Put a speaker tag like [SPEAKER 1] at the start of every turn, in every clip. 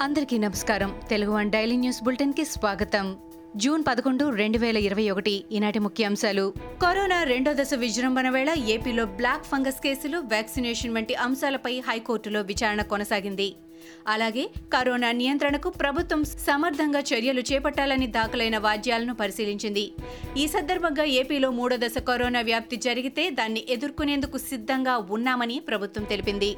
[SPEAKER 1] అందరికీ నమస్కారం. Telugu one daily news బులెటిన్కి స్వాగతం. జూన్ పదకొండు రెండు వేల ఇరవై ఒకటి ఈనాటి ముఖ్యాంశాలు. కరోనా రెండో దశ విజృంభణ వేళ ఏపీలో బ్లాక్ ఫంగస్ కేసులు వ్యాక్సినేషన్ వంటి అంశాలపై హైకోర్టులో విచారణ కొనసాగింది. అలాగే కరోనా నియంత్రణకు ప్రభుత్వం సమర్థంగా చర్యలు చేపట్టాలని దాఖలైన వాద్యాలను పరిశీలించింది. ఈ సందర్భంగా ఏపీలో మూడో దశ కరోనా వ్యాప్తి జరిగితే దాన్ని ఎదుర్కొనేందుకు సిద్ధంగా ఉన్నామని ప్రభుత్వం తెలిపింది.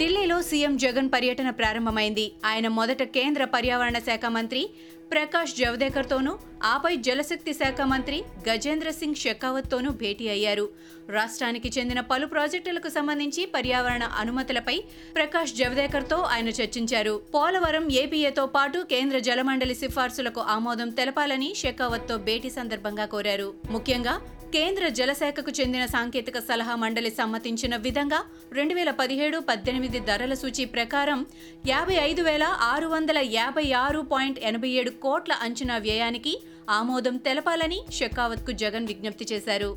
[SPEAKER 1] ఢిల్లీలో సీఎం జగన్ పర్యటన ప్రారంభమైంది. ఆయన మొదట కేంద్ర పర్యావరణ శాఖ మంత్రి ప్రకాష్ జవదేకర్తోనూ ఆపై జలశక్తి శాఖ మంత్రి గజేంద్ర సింగ్ షెకావత్తోనూ భేటీ అయ్యారు. రాష్ట్రానికి చెందిన పలు ప్రాజెక్టులకు సంబంధించి పర్యావరణ అనుమతులపై ప్రకాష్ జవదేకర్తో ఆయన చర్చించారు. పోలవరం ఏపీఏతో పాటు కేంద్ర జలమండలి సిఫార్సులకు ఆమోదం తెలపాలని షెకావత్తో భేటీ సందర్భంగా కోరారు. ముఖ్యంగా కేంద్ర జలశాఖకు చెందిన సాంకేతిక సలహా మండలి సమ్మతించిన విధంగా రెండు వేల పదిహేడు పద్దెనిమిది ధరల సూచి ప్రకారం యాభై ఐదు వేల ఆరు వందల యాభై ఆరు పాయింట్ ఎనభై ఏడు కోట్ల అంచనా వ్యయానికి ఆమోదం తెలపాలని షెకావత్కు జగన్ విజ్ఞప్తి చేశారు.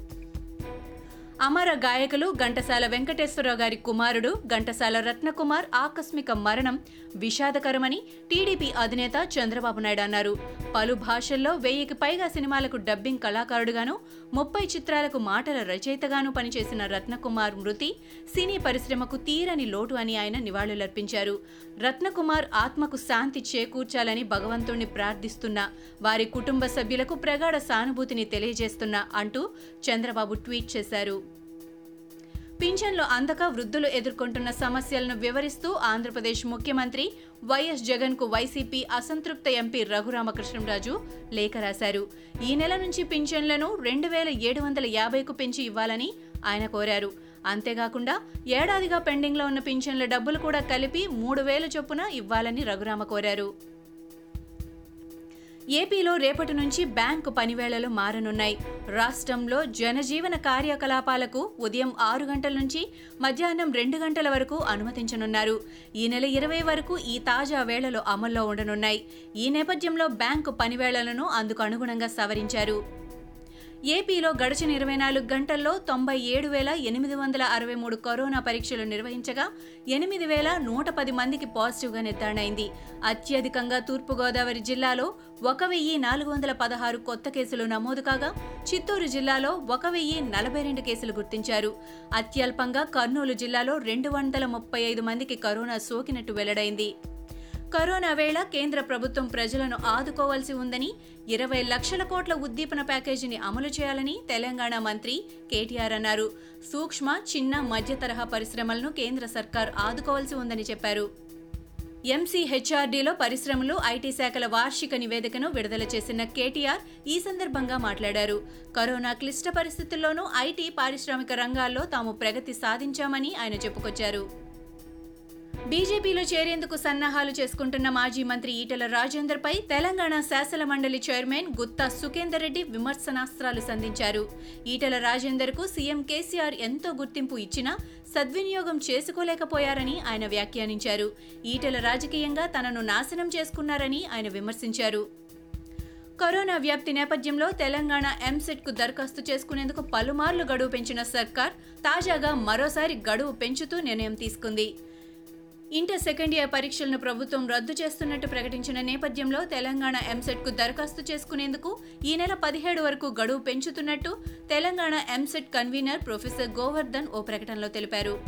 [SPEAKER 1] అమర గాయకులు ఘంటసాల వెంకటేశ్వరరావు గారి కుమారుడు ఘంటసాల రత్నకుమార్ ఆకస్మిక మరణం విషాదకరమని టీడీపీ అధినేత చంద్రబాబు నాయుడు అన్నారు. పలు భాషల్లో వెయ్యికి పైగా సినిమాలకు డబ్బింగ్ కళాకారుడుగాను ముప్పై చిత్రాలకు మాటల రచయితగాను పనిచేసిన రత్నకుమార్ మృతి సినీ పరిశ్రమకు తీరని లోటు అని ఆయన నివాళులర్పించారు. రత్నకుమార్ ఆత్మకు శాంతి చేకూర్చాలని భగవంతుణ్ణి ప్రార్థిస్తున్నా వారి కుటుంబ సభ్యులకు ప్రగాఢ సానుభూతిని తెలియజేస్తున్నా అంటూ చంద్రబాబు ట్వీట్ చేశారు. పింఛన్లు అందక వృద్ధులు ఎదుర్కొంటున్న సమస్యలను వివరిస్తూ ఆంధ్రప్రదేశ్ ముఖ్యమంత్రి వైఎస్ జగన్కు వైసీపీ అసంతృప్త ఎంపీ రఘురామకృష్ణంరాజు లేఖ రాశారు. ఈ నెల నుంచి పింఛన్లను రెండు వేల ఏడు వందల యాభైకు పెంచి ఇవ్వాలని ఆయన కోరారు. అంతేకాకుండా ఏడాదిగా పెండింగ్లో ఉన్న పింఛన్ల డబ్బులు కూడా కలిపి మూడు వేల చొప్పున ఇవ్వాలని రఘురామ కోరారు. ఏపీలో రేపటి నుంచి బ్యాంకు పనివేళలు మారనున్నాయి. రాష్ట్రంలో జనజీవన కార్యకలాపాలకు ఉదయం ఆరు గంటల నుంచి మధ్యాహ్నం రెండు గంటల వరకు అనుమతించనున్నారు. ఈ నెల ఇరవై వరకు ఈ తాజా వేళలు అమల్లో ఉండనున్నాయి. ఈ నేపథ్యంలో బ్యాంకు పనివేళలను అందుకు అనుగుణంగా సవరించారు. ఏపీలో గడిచిన ఇరవై నాలుగు గంటల్లో తొంభై ఏడు వేల ఎనిమిది వందల అరవై మూడు కరోనా పరీక్షలు నిర్వహించగా ఎనిమిది వేల నూట పది మందికి పాజిటివ్గా నిర్ధారణ అయింది అత్యధికంగా తూర్పుగోదావరి జిల్లాలో ఒక వెయ్యి నాలుగు వందల పదహారు కొత్త కేసులు నమోదు కాగా చిత్తూరు జిల్లాలో ఒక వెయ్యి నలభై రెండు కేసులు గుర్తించారు. అత్యల్పంగా కర్నూలు జిల్లాలో రెండు వందల ముప్పై ఐదు మందికి కరోనా సోకినట్టు వెల్లడైంది. కరోనా వేళ కేంద్ర ప్రభుత్వం ప్రజలను ఆదుకోవాల్సి ఉందని ఇరవై లక్షల కోట్ల ఉద్దీపన ప్యాకేజీని అమలు చేయాలని తెలంగాణ మంత్రి కేటీఆర్ అన్నారు. సూక్ష్మ చిన్న మధ్య తరహా పరిశ్రమలను కేంద్ర సర్కార్ ఆదుకోవాల్సి ఉందని చెప్పారు. ఎంసీహెచ్ఆర్డీలో పరిశ్రమలు ఐటీ శాఖల వార్షిక నివేదికను విడుదల చేసిన కేటీఆర్ ఈ సందర్భంగా మాట్లాడారు. కరోనా క్లిష్ట పరిస్థితుల్లోనూ ఐటీ పారిశ్రామిక రంగాల్లో తాము ప్రగతి సాధించామని ఆయన చెప్పుకొచ్చారు. బీజేపీలో చేరేందుకు సన్నాహాలు చేసుకుంటున్న మాజీ మంత్రి ఈటల రాజేందర్ పై తెలంగాణ శాసన మండలి చైర్మన్ గుత్తా సుఖేందర్ రెడ్డి విమర్శనాస్త్రాలు సంధించారు. ఈటెల రాజేందర్కు సీఎం కేసీఆర్ ఎంతో గుర్తింపు ఇచ్చినా సద్వినియోగం చేసుకోలేకపోయారని ఆయన వ్యాఖ్యానించారు. ఈటెల రాజకీయంగా తనను నాశనం చేసుకున్నారని ఆయన విమర్శించారు. కరోనా వ్యాప్తి నేపథ్యంలో తెలంగాణ ఎంసెట్కు దరఖాస్తు చేసుకునేందుకు పలుమార్లు గడువు పెంచిన సర్కార్ తాజాగా మరోసారి గడువు పెంచుతూ నిర్ణయం తీసుకుంది. ఇంటర్ సెకండ్ ఇయర్ పరీక్షలను ప్రభుత్వం రద్దు చేస్తున్నట్టు ప్రకటించిన నేపథ్యంలో తెలంగాణ ఎంసెట్కు దరఖాస్తు చేసుకునేందుకు ఈ నెల పదిహేడు వరకు గడువు పెంచుతున్నట్టు Telangana EAMCET convener professor Govardhan ఓ ప్రకటనలో తెలిపారు.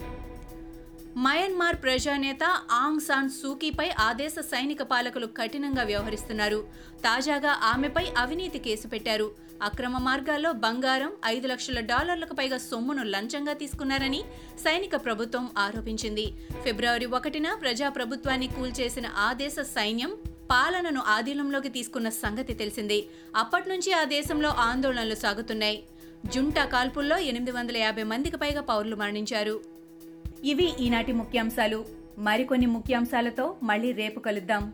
[SPEAKER 1] మయన్మార్ ప్రజానేత ఆంగ్ సాన్ సూకీపై ఆ దేశ సైనిక పాలకులు కఠినంగా వ్యవహరిస్తున్నారు. తాజాగా ఆమెపై అవినీతి కేసు పెట్టారు. అక్రమ మార్గాల్లో బంగారం ఐదు లక్షల డాలర్లకు పైగా సొమ్మును లంచంగా తీసుకున్నారని సైనిక ప్రభుత్వం ఆరోపించింది. ఫిబ్రవరి ఒకటిన ప్రజాప్రభుత్వాన్ని కూల్చేసిన ఆ దేశ సైన్యం పాలనను ఆధీనంలోకి తీసుకున్న సంగతి తెలిసింది. అప్పటి నుంచి ఆ దేశంలో ఆందోళనలు సాగుతున్నాయి. జుంటా కాల్పుల్లో ఎనిమిది వందల యాభై మందికి పైగా పౌరులు మరణించారు. ఇవి ఈనాటి ముఖ్యాంశాలు. మరికొన్ని ముఖ్యాంశాలతో మళ్ళీ రేపు కలుద్దాం.